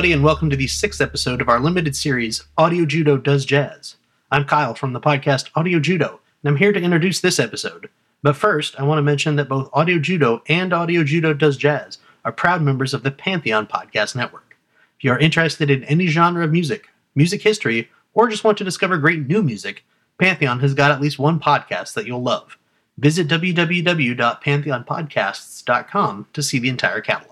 everybody, and welcome to the sixth episode of our limited series, Audio Judo Does Jazz. I'm Kyle from the podcast Audio Judo, and I'm here to introduce this episode. But first, I want to mention that both Audio Judo and Audio Judo Does Jazz are proud members of the Pantheon Podcast Network. If you are interested in any genre of music, music history, or just want to discover great new music, Pantheon has got at least one podcast that you'll love. Visit www.pantheonpodcasts.com to see the entire catalog.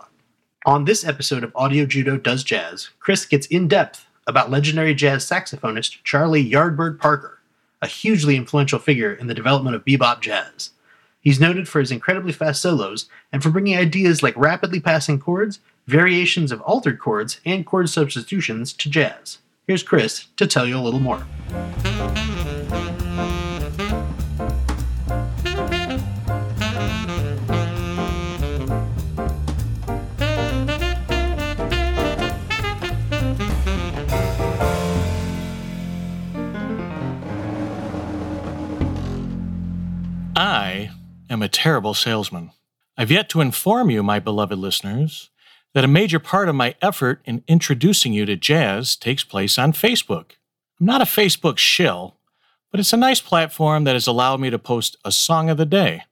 On this episode of Audio Judo Does Jazz, Chris gets in depth about legendary jazz saxophonist Charlie Yardbird Parker, a hugely influential figure in the development of bebop jazz. He's noted for his incredibly fast solos and for bringing ideas like rapidly passing chords, variations of altered chords, and chord substitutions to jazz. Here's Chris to tell you a little more. Am a terrible salesman. I've yet to inform you, my beloved listeners, that a major part of my effort in introducing you to jazz takes place on Facebook. I'm not a Facebook shill, but it's a nice platform that has allowed me to post a song of the day,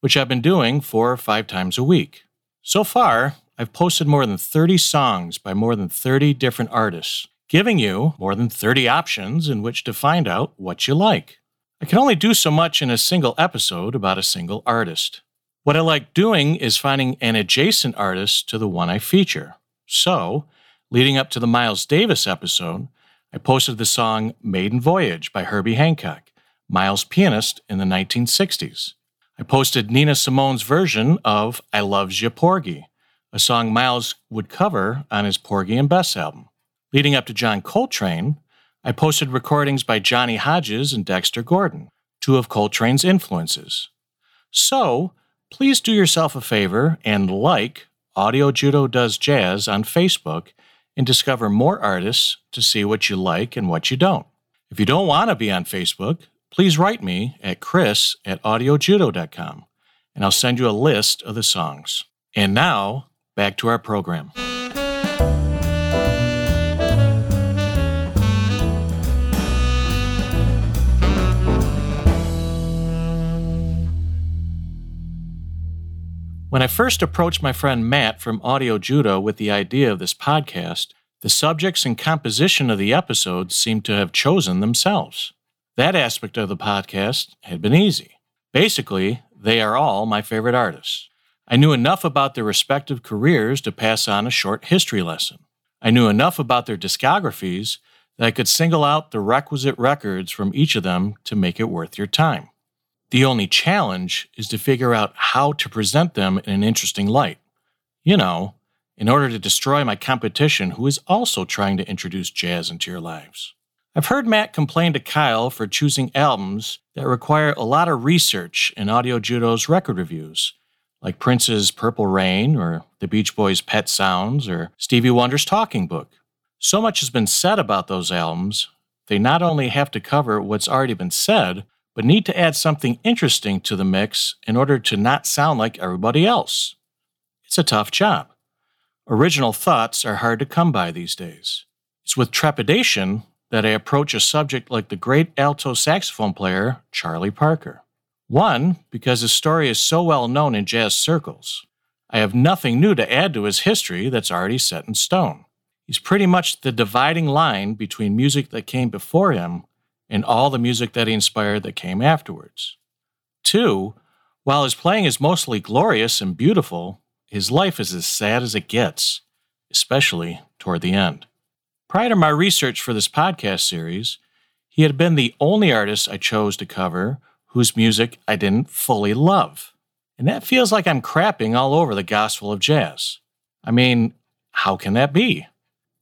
which I've been doing four or five times a week. So far, I've posted more than 30 songs by more than 30 different artists, giving you more than 30 options in which to find out what you like. I can only do so much in a single episode about a single artist. What I like doing is finding an adjacent artist to the one I feature. So, leading up to the Miles Davis episode, I posted the song Maiden Voyage by Herbie Hancock, Miles' pianist in the 1960s. I posted Nina Simone's version of I Loves Ya Porgy, a song Miles would cover on his Porgy and Bess album. Leading up to John Coltrane, I posted recordings by Johnny Hodges and Dexter Gordon, two of Coltrane's influences. So, please do yourself a favor and like Audio Judo Does Jazz on Facebook and discover more artists to see what you like and what you don't. If you don't want to be on Facebook, please write me at chris at audiojudo.com and I'll send you a list of the songs. And now, back to our program. When I first approached my friend Matt from Audio Judo with the idea of this podcast, the subjects and composition of the episodes seemed to have chosen themselves. That aspect of the podcast had been easy. Basically, they are all my favorite artists. I knew enough about their respective careers to pass on a short history lesson. I knew enough about their discographies that I could single out the requisite records from each of them to make it worth your time. The only challenge is to figure out how to present them in an interesting light. You know, in order to destroy my competition who is also trying to introduce jazz into your lives. I've heard Matt complain to Kyle for choosing albums that require a lot of research in Audio Judo's record reviews, like Prince's Purple Rain or the Beach Boys' Pet Sounds or Stevie Wonder's Talking Book. So much has been said about those albums, they not only have to cover what's already been said, but need to add something interesting to the mix in order to not sound like everybody else. It's a tough job. Original thoughts are hard to come by these days. It's with trepidation that I approach a subject like the great alto saxophone player Charlie Parker. One, because his story is so well known in jazz circles. I have nothing new to add to his history that's already set in stone. He's pretty much the dividing line between music that came before him and all the music that he inspired that came afterwards. Two, while his playing is mostly glorious and beautiful, his life is as sad as it gets, especially toward the end. Prior to my research for this podcast series, he had been the only artist I chose to cover whose music I didn't fully love. And that feels like I'm crapping all over the gospel of jazz. I mean, how can that be?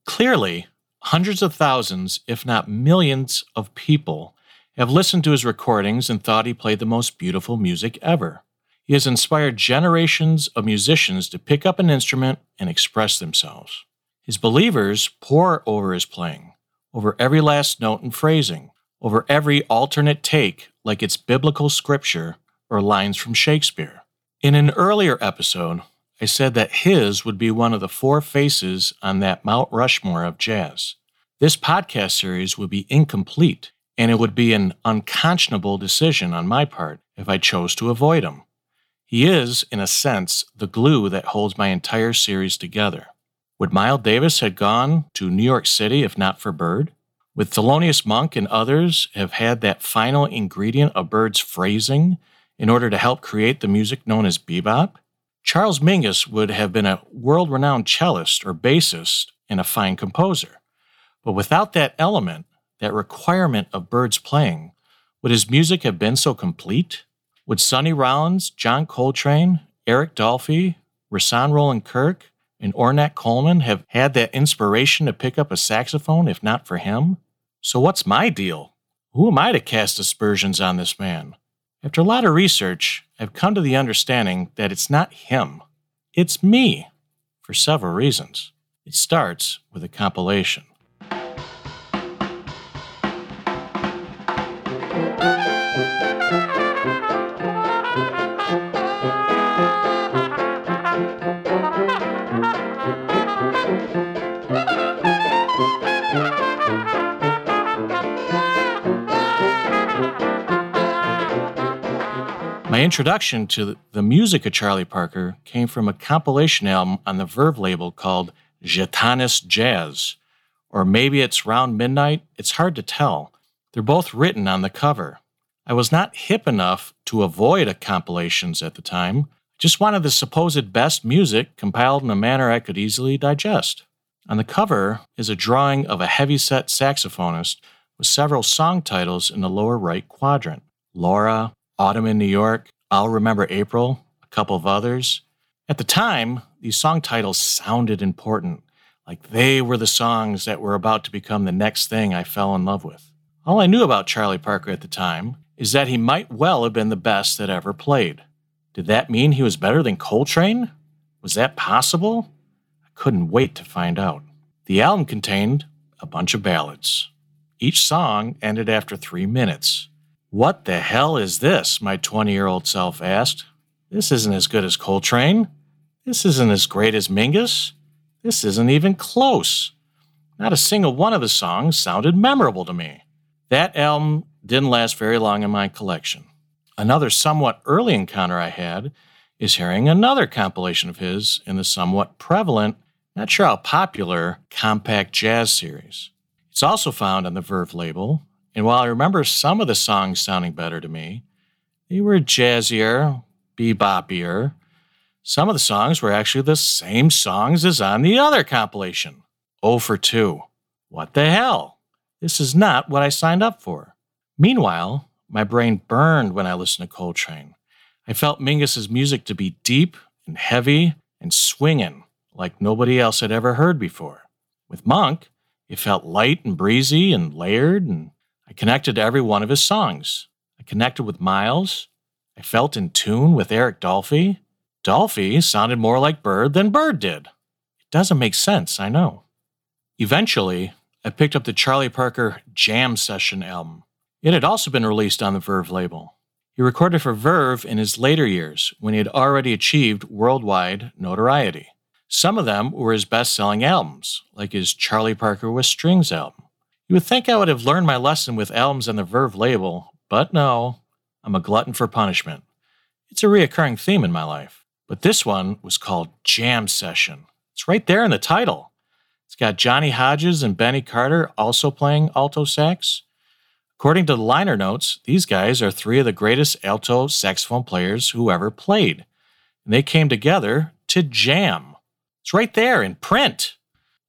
Clearly, hundreds of thousands, if not millions, of people have listened to his recordings and thought he played the most beautiful music ever. He has inspired generations of musicians to pick up an instrument and express themselves. His believers pore over his playing, over every last note and phrasing, over every alternate take like it's biblical scripture or lines from Shakespeare. In an earlier episode, I said that his would be one of the four faces on that Mount Rushmore of jazz. This podcast series would be incomplete, and it would be an unconscionable decision on my part if I chose to avoid him. He is, in a sense, the glue that holds my entire series together. Would Miles Davis have gone to New York City if not for Bird? Would Thelonious Monk and others have had that final ingredient of Bird's phrasing in order to help create the music known as bebop? Charles Mingus would have been a world renowned cellist or bassist and a fine composer. But without that element, that requirement of Bird's playing, would his music have been so complete? Would Sonny Rollins, John Coltrane, Eric Dolphy, Rahsaan Roland Kirk, and Ornette Coleman have had that inspiration to pick up a saxophone if not for him? So what's my deal? Who am I to cast aspersions on this man? After a lot of research, I've come to the understanding that it's not him, it's me, for several reasons. It starts with a compilation. My introduction to the music of Charlie Parker came from a compilation album on the Verve label called Gitanes Jazz. Or maybe it's Round Midnight, it's hard to tell. They're both written on the cover. I was not hip enough to avoid compilations at the time, just wanted the supposed best music compiled in a manner I could easily digest. On the cover is a drawing of a heavyset saxophonist with several song titles in the lower right quadrant Laura, Autumn in New York, I'll Remember April, a couple of others. At the time, these song titles sounded important, like they were the songs that were about to become the next thing I fell in love with. All I knew about Charlie Parker at the time is that he might well have been the best that ever played. Did that mean he was better than Coltrane? Was that possible? I couldn't wait to find out. The album contained a bunch of ballads. Each song ended after three minutes. What the hell is this? My 20 year old self asked. This isn't as good as Coltrane. This isn't as great as Mingus. This isn't even close. Not a single one of the songs sounded memorable to me. That album didn't last very long in my collection. Another somewhat early encounter I had is hearing another compilation of his in the somewhat prevalent, not sure how popular, Compact Jazz series. It's also found on the Verve label and while I remember some of the songs sounding better to me, they were jazzier, bebopier. Some of the songs were actually the same songs as on the other compilation. Oh for 2. What the hell? This is not what I signed up for. Meanwhile, my brain burned when I listened to Coltrane. I felt Mingus's music to be deep and heavy and swinging like nobody else had ever heard before. With Monk, it felt light and breezy and layered and connected to every one of his songs. I connected with Miles. I felt in tune with Eric Dolphy. Dolphy sounded more like Bird than Bird did. It doesn't make sense, I know. Eventually, I picked up the Charlie Parker Jam Session album. It had also been released on the Verve label. He recorded for Verve in his later years when he had already achieved worldwide notoriety. Some of them were his best selling albums, like his Charlie Parker with Strings album. You would think I would have learned my lesson with albums on the Verve label, but no, I'm a glutton for punishment. It's a reoccurring theme in my life. But this one was called Jam Session. It's right there in the title. It's got Johnny Hodges and Benny Carter also playing alto sax. According to the liner notes, these guys are three of the greatest alto saxophone players who ever played. And they came together to jam. It's right there in print.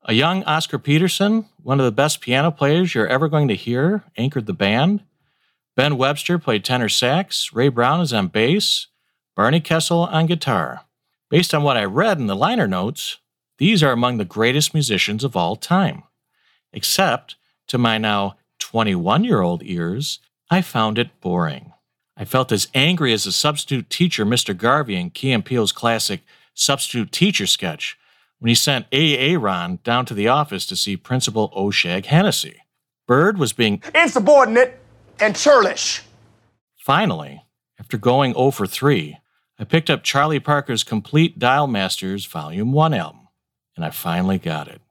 A young Oscar Peterson, one of the best piano players you're ever going to hear, anchored the band. Ben Webster played tenor sax. Ray Brown is on bass. Barney Kessel on guitar. Based on what I read in the liner notes, these are among the greatest musicians of all time. Except, to my now 21 year old ears, I found it boring. I felt as angry as the substitute teacher, Mr. Garvey, in Key and Peele's classic Substitute Teacher sketch, when he sent Aaron down to the office to see Principal O'Shag Hennessy. Bird was being insubordinate and churlish. Finally, after going 0 for 3, I picked up Charlie Parker's complete Dial Masters Volume 1 album, and I finally got it.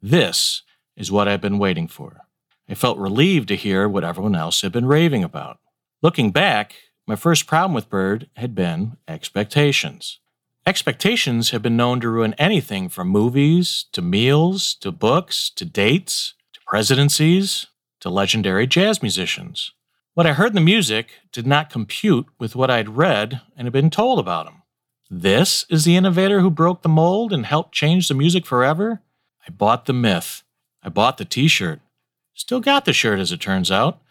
This is what I've been waiting for. I felt relieved to hear what everyone else had been raving about. Looking back, my first problem with Bird had been expectations. Expectations have been known to ruin anything from movies to meals to books to dates to presidencies to legendary jazz musicians. What I heard in the music did not compute with what I'd read and had been told about him. This is the innovator who broke the mold and helped change the music forever? I bought the myth. I bought the t shirt. Still got the shirt, as it turns out.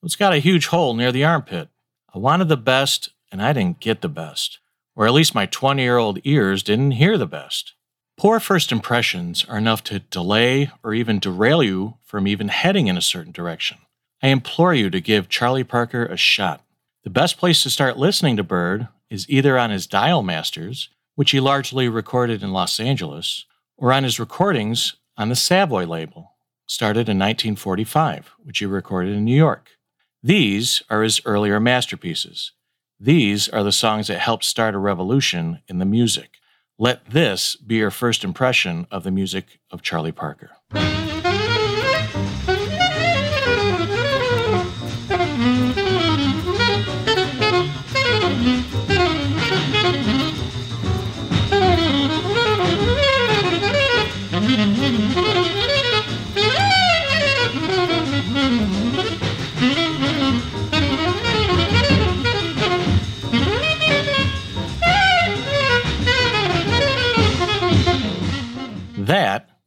It's got a huge hole near the armpit. I wanted the best, and I didn't get the best. Or at least my 20 year old ears didn't hear the best. Poor first impressions are enough to delay or even derail you from even heading in a certain direction. I implore you to give Charlie Parker a shot. The best place to start listening to Bird is either on his Dial Masters, which he largely recorded in Los Angeles, or on his recordings on the Savoy label, started in 1945, which he recorded in New York. These are his earlier masterpieces. These are the songs that helped start a revolution in the music. Let this be your first impression of the music of Charlie Parker.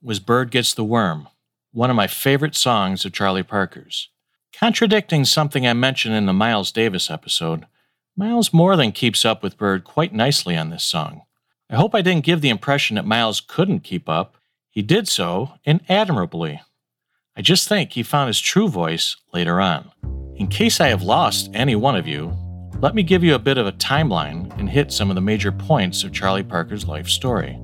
Was Bird Gets the Worm, one of my favorite songs of Charlie Parker's. Contradicting something I mentioned in the Miles Davis episode, Miles more than keeps up with Bird quite nicely on this song. I hope I didn't give the impression that Miles couldn't keep up. He did so, and admirably. I just think he found his true voice later on. In case I have lost any one of you, let me give you a bit of a timeline and hit some of the major points of Charlie Parker's life story.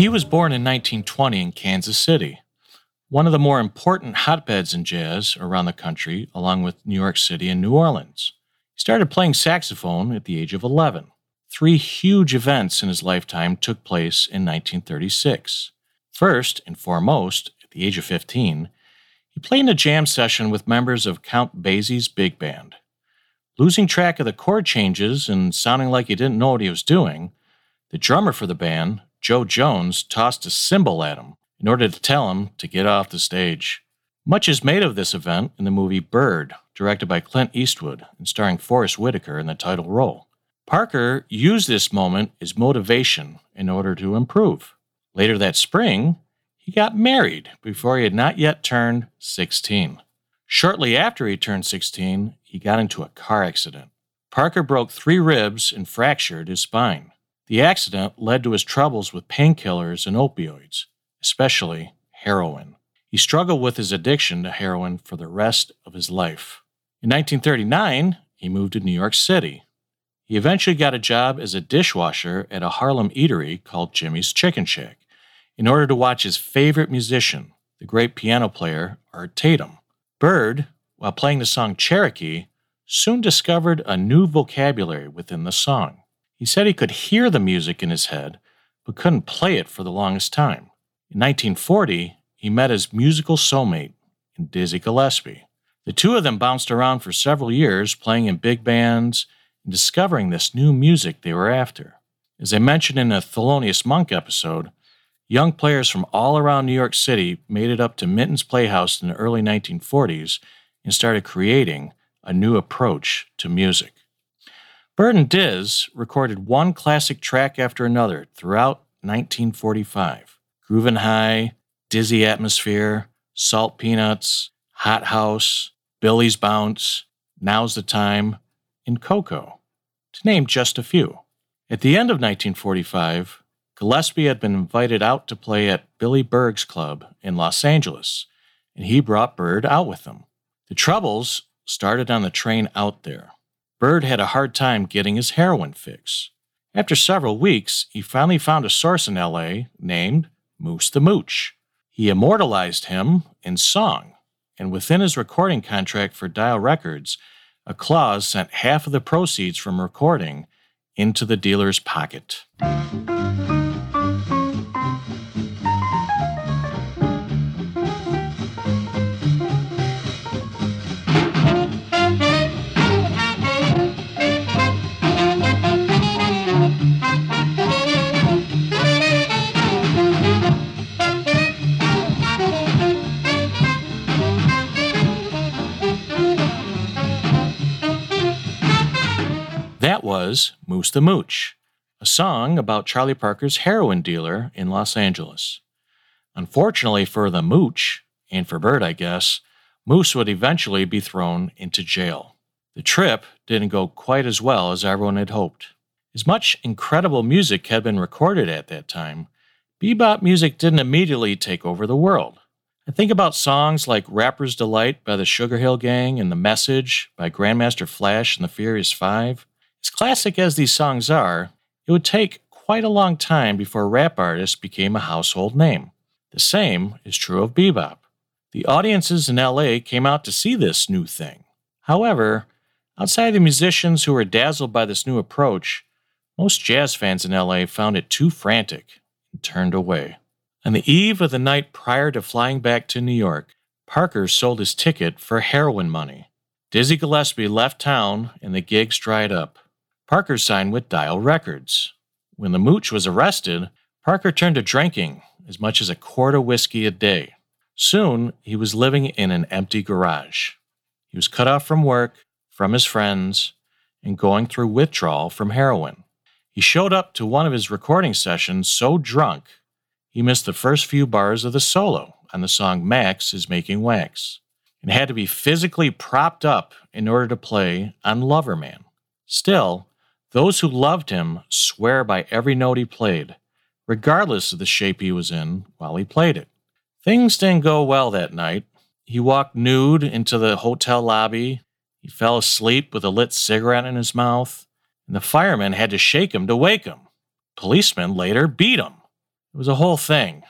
He was born in 1920 in Kansas City, one of the more important hotbeds in jazz around the country, along with New York City and New Orleans. He started playing saxophone at the age of 11. Three huge events in his lifetime took place in 1936. First and foremost, at the age of 15, he played in a jam session with members of Count Basie's big band. Losing track of the chord changes and sounding like he didn't know what he was doing, the drummer for the band, Jo Jones tossed a cymbal at him in order to tell him to get off the stage. Much is made of this event in the movie Bird, directed by Clint Eastwood and starring Forest Whitaker in the title role. Parker used this moment as motivation in order to improve. Later that spring, he got married before he had not yet turned 16. Shortly after he turned 16, he got into a car accident. Parker broke three ribs and fractured his spine. The accident led to his troubles with painkillers and opioids, especially heroin. He struggled with his addiction to heroin for the rest of his life. In 1939, he moved to New York City. He eventually got a job as a dishwasher at a Harlem eatery called Jimmy's Chicken Shack in order to watch his favorite musician, the great piano player Art Tatum. Bird, while playing the song Cherokee, soon discovered a new vocabulary within the song. He said he could hear the music in his head, but couldn't play it for the longest time. In 1940, he met his musical soulmate Dizzy Gillespie. The two of them bounced around for several years, playing in big bands and discovering this new music they were after. As I mentioned in a Thelonious Monk episode, young players from all around New York City made it up to Minton's Playhouse in the early 1940s and started creating a new approach to music. Bird and Diz recorded one classic track after another throughout 1945 Groovin' High, Dizzy Atmosphere, Salt Peanuts, Hot House, Billie's Bounce, Now's the Time, and Coco, to name just a few. At the end of 1945, Gillespie had been invited out to play at Billy Berg's club in Los Angeles, and he brought Bird out with him. The troubles started on the train out there. Bird had a hard time getting his heroin fix. After several weeks, he finally found a source in LA named Moose the Mooch. He immortalized him in song, and within his recording contract for Dial Records, a clause sent half of the proceeds from recording into the dealer's pocket. Was Moose the Mooch, a song about Charlie Parker's heroin dealer in Los Angeles. Unfortunately for the Mooch, and for Bird, I guess, Moose would eventually be thrown into jail. The trip didn't go quite as well as everyone had hoped. As much incredible music had been recorded at that time, bebop music didn't immediately take over the world. I think about songs like Rapper's Delight by the Sugar Hill Gang and The Message by Grandmaster Flash and the Furious Five. As classic as these songs are, it would take quite a long time before rap artists became a household name. The same is true of bebop. The audiences in LA came out to see this new thing. However, outside the musicians who were dazzled by this new approach, most jazz fans in LA found it too frantic and turned away. On the eve of the night prior to flying back to New York, Parker sold his ticket for heroin money. Dizzy Gillespie left town and the gigs dried up. Parker signed with Dial Records. When the mooch was arrested, Parker turned to drinking as much as a quart of whiskey a day. Soon, he was living in an empty garage. He was cut off from work, from his friends, and going through withdrawal from heroin. He showed up to one of his recording sessions so drunk, he missed the first few bars of the solo on the song Max is Making Wax and had to be physically propped up in order to play on Loverman. Still, those who loved him swear by every note he played, regardless of the shape he was in while he played it. Things didn't go well that night. He walked nude into the hotel lobby. He fell asleep with a lit cigarette in his mouth, and the firemen had to shake him to wake him. Policemen later beat him. It was a whole thing.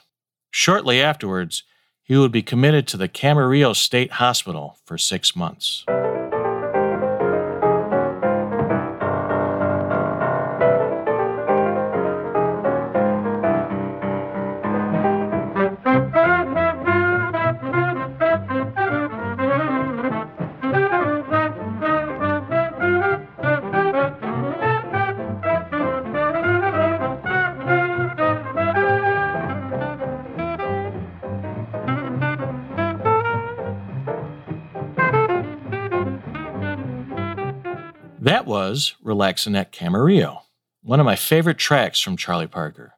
Shortly afterwards, he would be committed to the Camarillo State Hospital for six months. That was Relaxin' at Camarillo, one of my favorite tracks from Charlie Parker,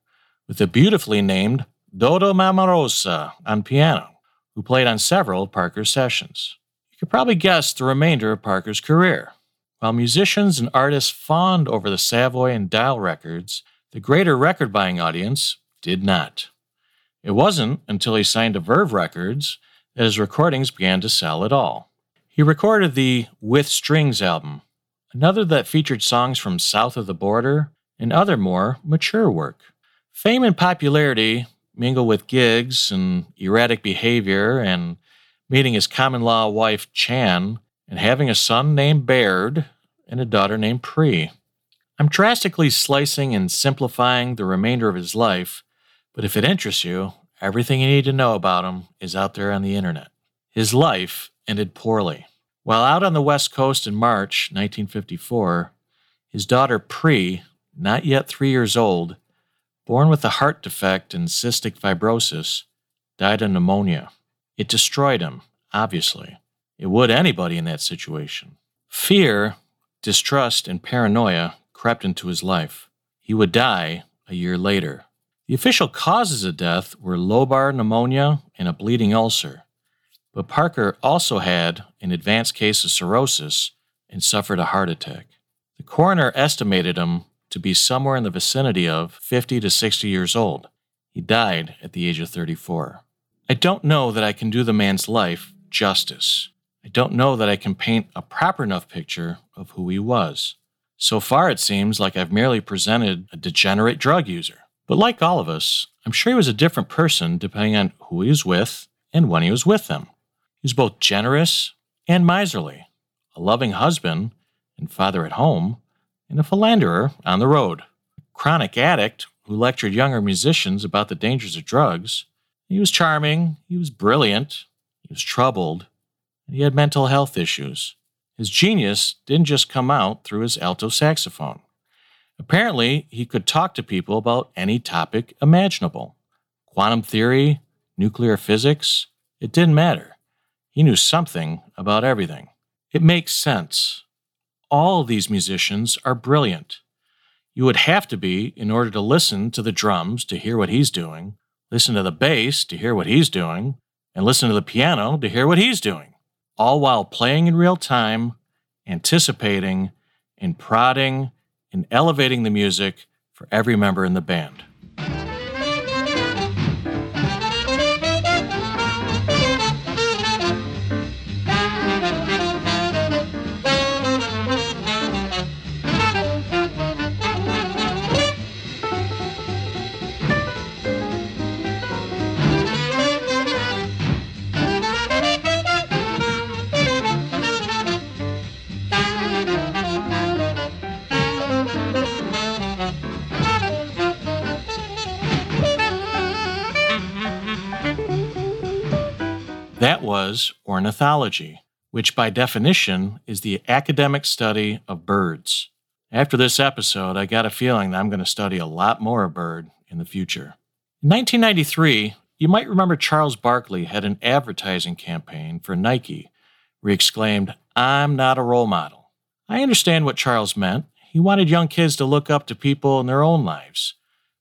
with the beautifully named Dodo Marmarosa on piano, who played on several of Parker's sessions. You could probably guess the remainder of Parker's career. While musicians and artists fawned over the Savoy and Dial records, the greater record buying audience did not. It wasn't until he signed to Verve Records that his recordings began to sell at all. He recorded the With Strings album, another that featured songs from south of the border and other more mature work. Fame and popularity mingle with gigs and erratic behavior and meeting his common law wife Chan and having a son named Baird and a daughter named Pree. I'm drastically slicing and simplifying the remainder of his life, but if it interests you, everything you need to know about him is out there on the internet. His life ended poorly. While out on the West Coast in March 1954, his daughter Pree, not yet three years old, born with a heart defect and cystic fibrosis, died of pneumonia. It destroyed him, obviously. It would anybody in that situation. Fear, distrust, and paranoia crept into his life. He would die a year later. The official causes of death were lobar pneumonia and a bleeding ulcer. But Parker also had an advanced case of cirrhosis and suffered a heart attack. The coroner estimated him to be somewhere in the vicinity of 50 to 60 years old. He died at the age of 34. I don't know that I can do the man's life justice. I don't know that I can paint a proper enough picture of who he was. So far, it seems like I've merely presented a degenerate drug user. But like all of us, I'm sure he was a different person depending on who he was with and when he was with them. He was both generous and miserly, a loving husband and father at home, and a philanderer on the road. A chronic addict who lectured younger musicians about the dangers of drugs. He was charming, he was brilliant, he was troubled, and he had mental health issues. His genius didn't just come out through his alto saxophone. Apparently, he could talk to people about any topic imaginable quantum theory, nuclear physics, it didn't matter. He knew something about everything. It makes sense. All these musicians are brilliant. You would have to be in order to listen to the drums to hear what he's doing, listen to the bass to hear what he's doing, and listen to the piano to hear what he's doing, all while playing in real time, anticipating, and prodding and elevating the music for every member in the band. That was ornithology, which by definition is the academic study of birds. After this episode, I got a feeling that I'm going to study a lot more bird in the future. In 1993, you might remember Charles Barkley had an advertising campaign for Nike where he exclaimed, I'm not a role model. I understand what Charles meant. He wanted young kids to look up to people in their own lives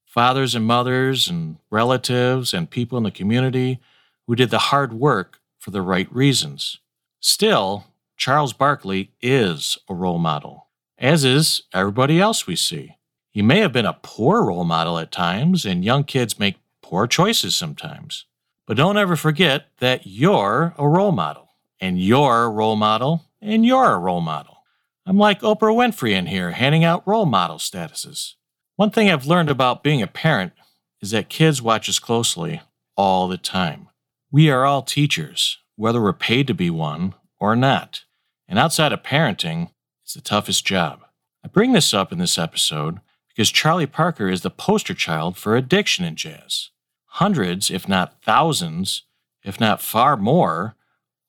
fathers and mothers and relatives and people in the community who did the hard work for the right reasons. Still, Charles Barkley is a role model, as is everybody else we see. He may have been a poor role model at times, and young kids make poor choices sometimes. But don't ever forget that you're a role model, and you're a role model, and you're a role model. I'm like Oprah Winfrey in here, handing out role model statuses. One thing I've learned about being a parent is that kids watch us closely all the time. We are all teachers, whether we're paid to be one or not. And outside of parenting, it's the toughest job. I bring this up in this episode because Charlie Parker is the poster child for addiction in jazz. Hundreds, if not thousands, if not far more,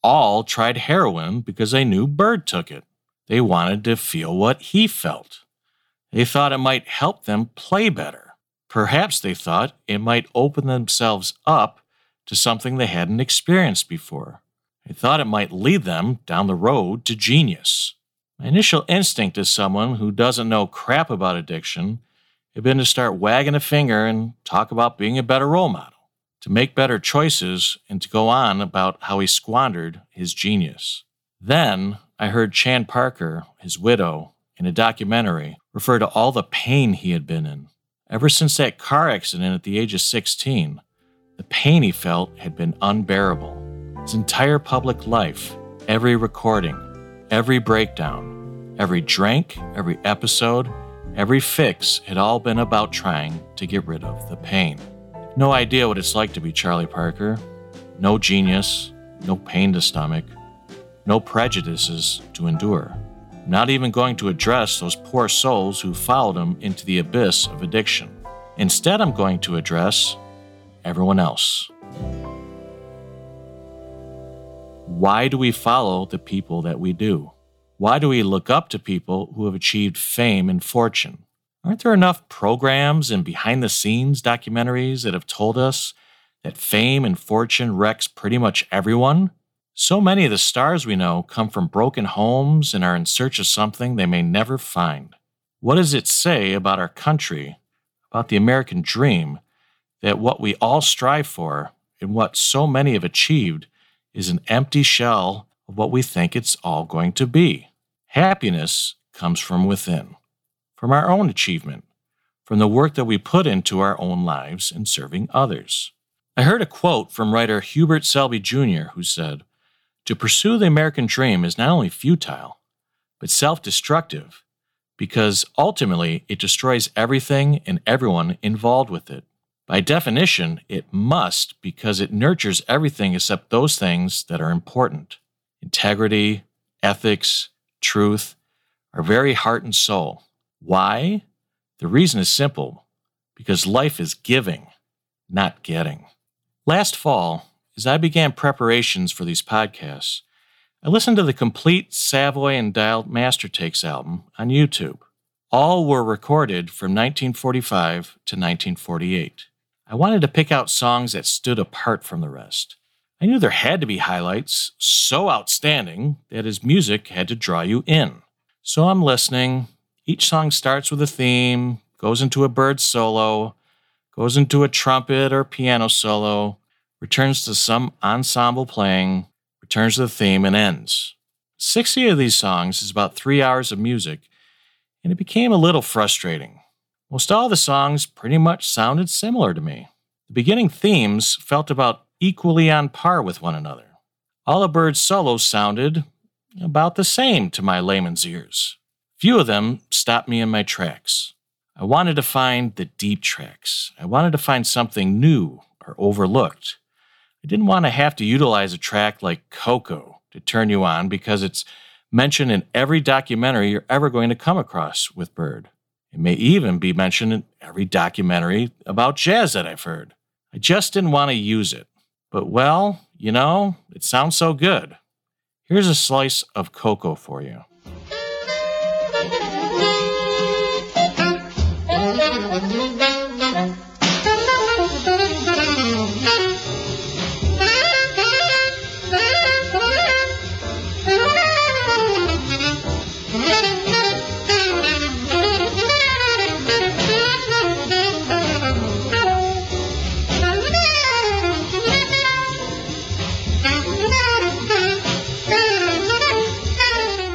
all tried heroin because they knew Bird took it. They wanted to feel what he felt. They thought it might help them play better. Perhaps they thought it might open themselves up to something they hadn't experienced before. They thought it might lead them down the road to genius. My initial instinct as someone who doesn't know crap about addiction had been to start wagging a finger and talk about being a better role model, to make better choices, and to go on about how he squandered his genius. Then I heard Chan Parker, his widow, in a documentary, refer to all the pain he had been in. Ever since that car accident at the age of 16, the pain he felt had been unbearable. His entire public life, every recording, every breakdown, every drink, every episode, every fix had all been about trying to get rid of the pain. No idea what it's like to be Charlie Parker. No genius, no pain to stomach, no prejudices to endure. Not even going to address those poor souls who followed him into the abyss of addiction. Instead, I'm going to address everyone else. Why do we follow the people that we do? Why do we look up to people who have achieved fame and fortune? Aren't there enough programs and behind the scenes documentaries that have told us that fame and fortune wrecks pretty much everyone? So many of the stars we know come from broken homes and are in search of something they may never find. What does it say about our country, about the American dream, that what we all strive for and what so many have achieved is an empty shell of what we think it's all going to be. Happiness comes from within, from our own achievement, from the work that we put into our own lives and serving others. I heard a quote from writer Hubert Selby Jr., who said, To pursue the American dream is not only futile, but self destructive, because ultimately it destroys everything and everyone involved with it. By definition, it must because it nurtures everything except those things that are important. Integrity, ethics, truth, our very heart and soul. Why? The reason is simple because life is giving, not getting. Last fall, as I began preparations for these podcasts, I listened to the complete Savoy and Dial Master Takes album on YouTube. All were recorded from 1945 to 1948. I wanted to pick out songs that stood apart from the rest. I knew there had to be highlights so outstanding that his music had to draw you in. So I'm listening. Each song starts with a theme, goes into a bird solo, goes into a trumpet or piano solo, returns to some ensemble playing, returns to the theme, and ends. 60 of these songs is about three hours of music, and it became a little frustrating. Most all the songs pretty much sounded similar to me. The beginning themes felt about equally on par with one another. All the Bird's solos sounded about the same to my layman's ears. Few of them stopped me in my tracks. I wanted to find the deep tracks. I wanted to find something new or overlooked. I didn't want to have to utilize a track like Coco to turn you on because it's mentioned in every documentary you're ever going to come across with Bird. It may even be mentioned in every documentary about jazz that I've heard. I just didn't want to use it. But well, you know, it sounds so good. Here's a slice of Coco for you.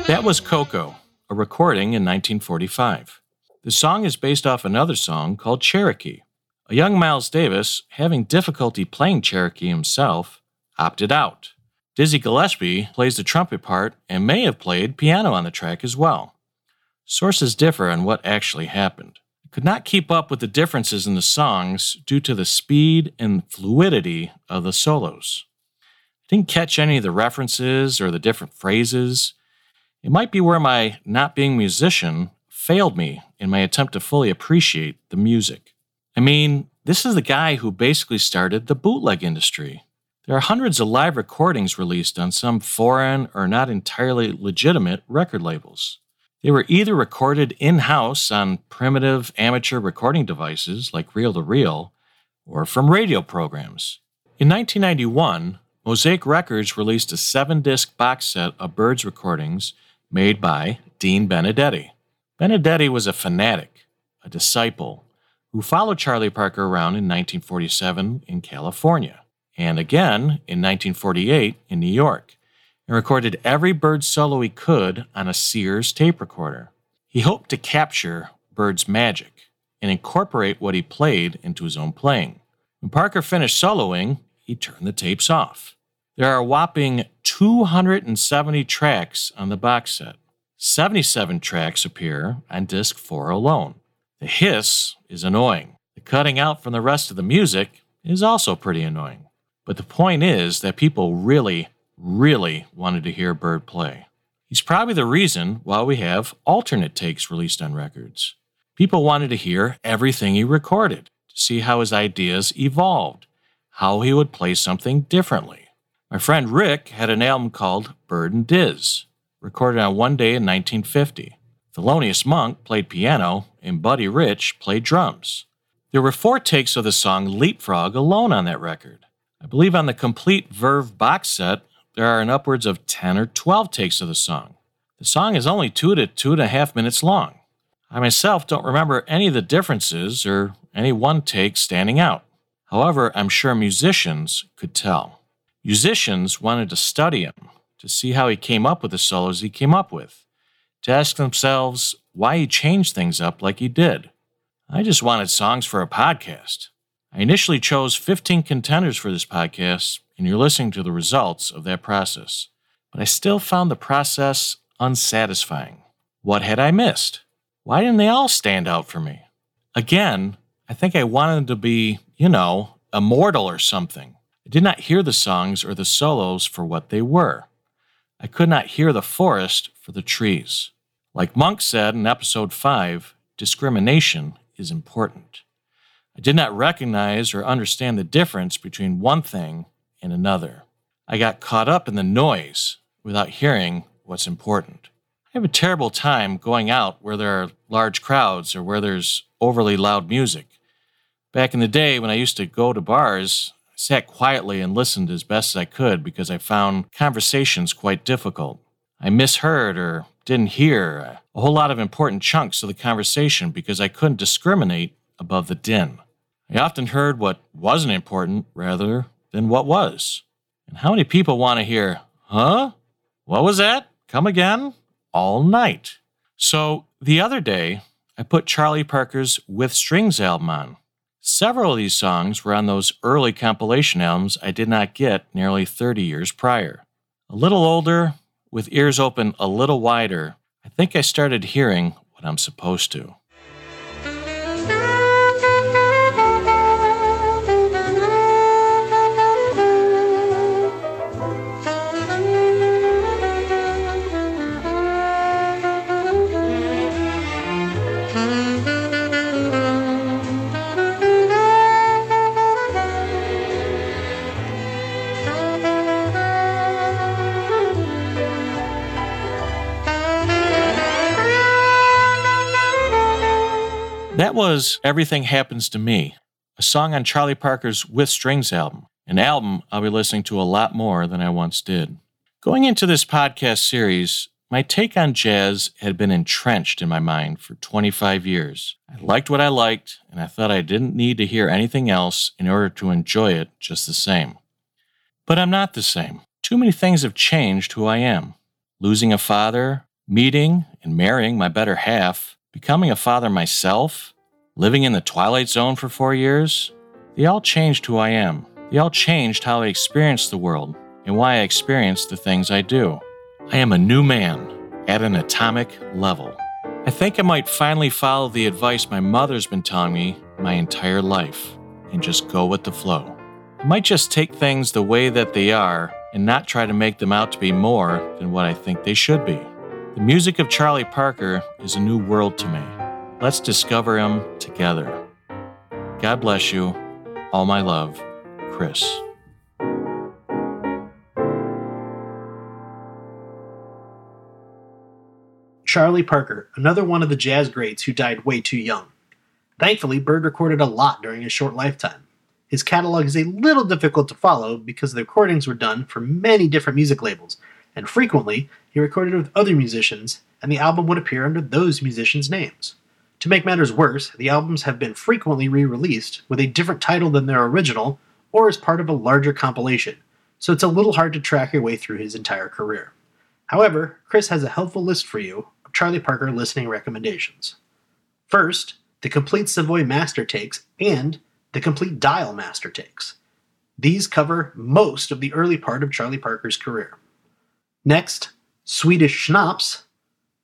That was Coco, a recording in 1945. The song is based off another song called Cherokee. A young Miles Davis, having difficulty playing Cherokee himself, opted out. Dizzy Gillespie plays the trumpet part and may have played piano on the track as well. Sources differ on what actually happened. I could not keep up with the differences in the songs due to the speed and fluidity of the solos. I didn't catch any of the references or the different phrases. It might be where my not being a musician failed me in my attempt to fully appreciate the music. I mean, this is the guy who basically started the bootleg industry. There are hundreds of live recordings released on some foreign or not entirely legitimate record labels. They were either recorded in house on primitive amateur recording devices like reel to reel or from radio programs. In 1991, Mosaic Records released a seven disc box set of Bird's recordings made by Dean Benedetti. Benedetti was a fanatic, a disciple, who followed Charlie Parker around in 1947 in California, and again in 1948 in New York, and recorded every Bird solo he could on a Sears tape recorder. He hoped to capture Bird's magic and incorporate what he played into his own playing. When Parker finished soloing, he turned the tapes off. There are whopping 270 tracks on the box set. 77 tracks appear on disc 4 alone. The hiss is annoying. The cutting out from the rest of the music is also pretty annoying. But the point is that people really, really wanted to hear Bird play. He's probably the reason why we have alternate takes released on records. People wanted to hear everything he recorded, to see how his ideas evolved, how he would play something differently. My friend Rick had an album called Bird and Diz, recorded on one day in 1950. Thelonious Monk played piano, and Buddy Rich played drums. There were four takes of the song Leapfrog alone on that record. I believe on the complete Verve box set, there are an upwards of 10 or 12 takes of the song. The song is only two to two and a half minutes long. I myself don't remember any of the differences or any one take standing out. However, I'm sure musicians could tell. Musicians wanted to study him, to see how he came up with the solos he came up with, to ask themselves why he changed things up like he did. I just wanted songs for a podcast. I initially chose 15 contenders for this podcast, and you're listening to the results of that process. But I still found the process unsatisfying. What had I missed? Why didn't they all stand out for me? Again, I think I wanted to be, you know, immortal or something. I did not hear the songs or the solos for what they were. I could not hear the forest for the trees. Like Monk said in episode 5, discrimination is important. I did not recognize or understand the difference between one thing and another. I got caught up in the noise without hearing what's important. I have a terrible time going out where there are large crowds or where there's overly loud music. Back in the day when I used to go to bars, sat quietly and listened as best as I could because I found conversations quite difficult. I misheard or didn't hear a whole lot of important chunks of the conversation because I couldn't discriminate above the din. I often heard what wasn't important rather than what was. And how many people want to hear, huh? What was that? Come again? All night. So the other day, I put Charlie Parker's With Strings album on. Several of these songs were on those early compilation albums I did not get nearly 30 years prior. A little older, with ears open a little wider, I think I started hearing what I'm supposed to. That was Everything Happens to Me, a song on Charlie Parker's With Strings album, an album I'll be listening to a lot more than I once did. Going into this podcast series, my take on jazz had been entrenched in my mind for 25 years. I liked what I liked, and I thought I didn't need to hear anything else in order to enjoy it just the same. But I'm not the same. Too many things have changed who I am. Losing a father, meeting and marrying my better half, becoming a father myself, living in the Twilight Zone for four years, they all changed who I am. They all changed how I experience the world and why I experience the things I do. I am a new man at an atomic level. I think I might finally follow the advice my mother's been telling me my entire life and just go with the flow. I might just take things the way that they are and not try to make them out to be more than what I think they should be. The music of Charlie Parker is a new world to me. Let's discover him together. God bless you. All my love, Chris. Charlie Parker, another one of the jazz greats who died way too young. Thankfully, Bird recorded a lot during his short lifetime. His catalog is a little difficult to follow because the recordings were done for many different music labels, and frequently he recorded with other musicians, and the album would appear under those musicians' names. To make matters worse, the albums have been frequently re released with a different title than their original or as part of a larger compilation, so it's a little hard to track your way through his entire career. However, Chris has a helpful list for you of Charlie Parker listening recommendations. First, the complete Savoy master takes and the complete Dial master takes. These cover most of the early part of Charlie Parker's career. Next, Swedish Schnapps,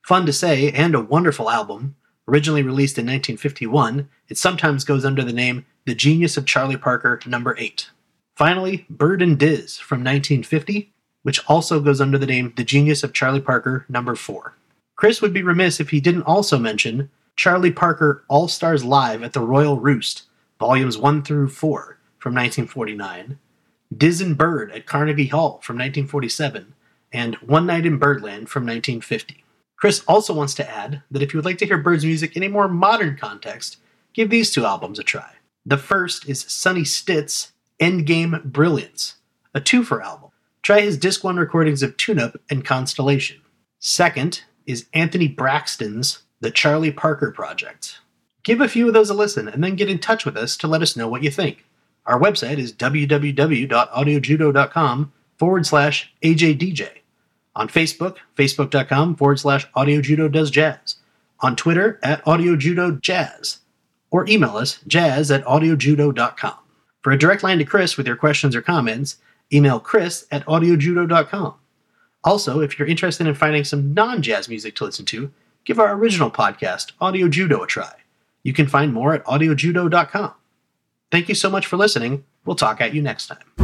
fun to say and a wonderful album. Originally released in 1951, it sometimes goes under the name The Genius of Charlie Parker Number 8. Finally, Bird and Diz from 1950, which also goes under the name The Genius of Charlie Parker Number 4. Chris would be remiss if he didn't also mention Charlie Parker All Stars Live at the Royal Roost, volumes 1 through 4 from 1949, Diz and Bird at Carnegie Hall from 1947, and One Night in Birdland from 1950. Chris also wants to add that if you would like to hear Bird's music in a more modern context, give these two albums a try. The first is Sonny Stitt's Endgame Brilliance, a twofer album. Try his Disc 1 recordings of Tune Up and Constellation. Second is Anthony Braxton's The Charlie Parker Project. Give a few of those a listen and then get in touch with us to let us know what you think. Our website is www.audiojudo.com forward slash AJDJ. On Facebook, facebook.com forward slash audiojudo does jazz. On Twitter, at audiojudojazz. Or email us, jazz at audiojudo.com. For a direct line to Chris with your questions or comments, email chris at audiojudo.com. Also, if you're interested in finding some non jazz music to listen to, give our original podcast, Audio Judo, a try. You can find more at audiojudo.com. Thank you so much for listening. We'll talk at you next time.